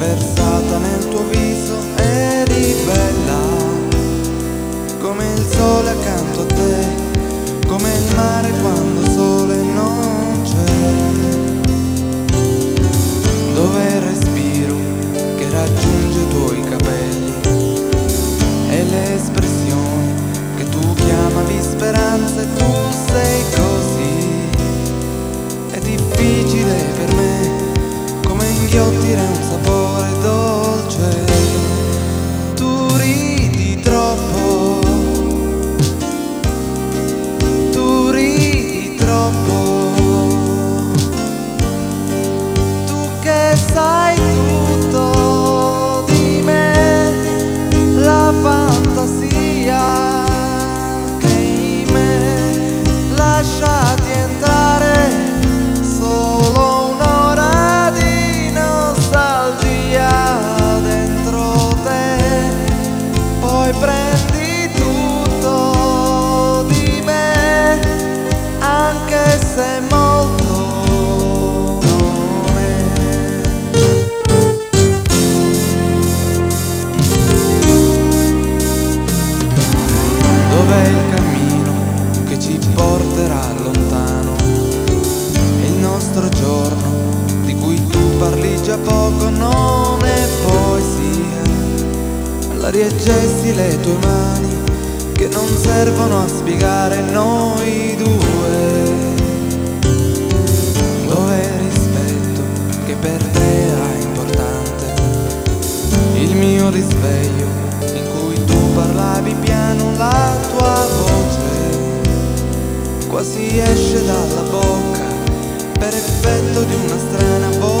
versata nel tuo viso eri bella come il sole accanto a te come il mare quando anche se molto non è. Dov'è il cammino che ci porterà lontano? E il nostro giorno di cui tu parli già poco non è poesia. L'aria e gesti le tue mani che non servono a spiegare noi risveglio in cui tu parlavi piano la tua voce. Quasi esce dalla bocca per effetto di una strana voce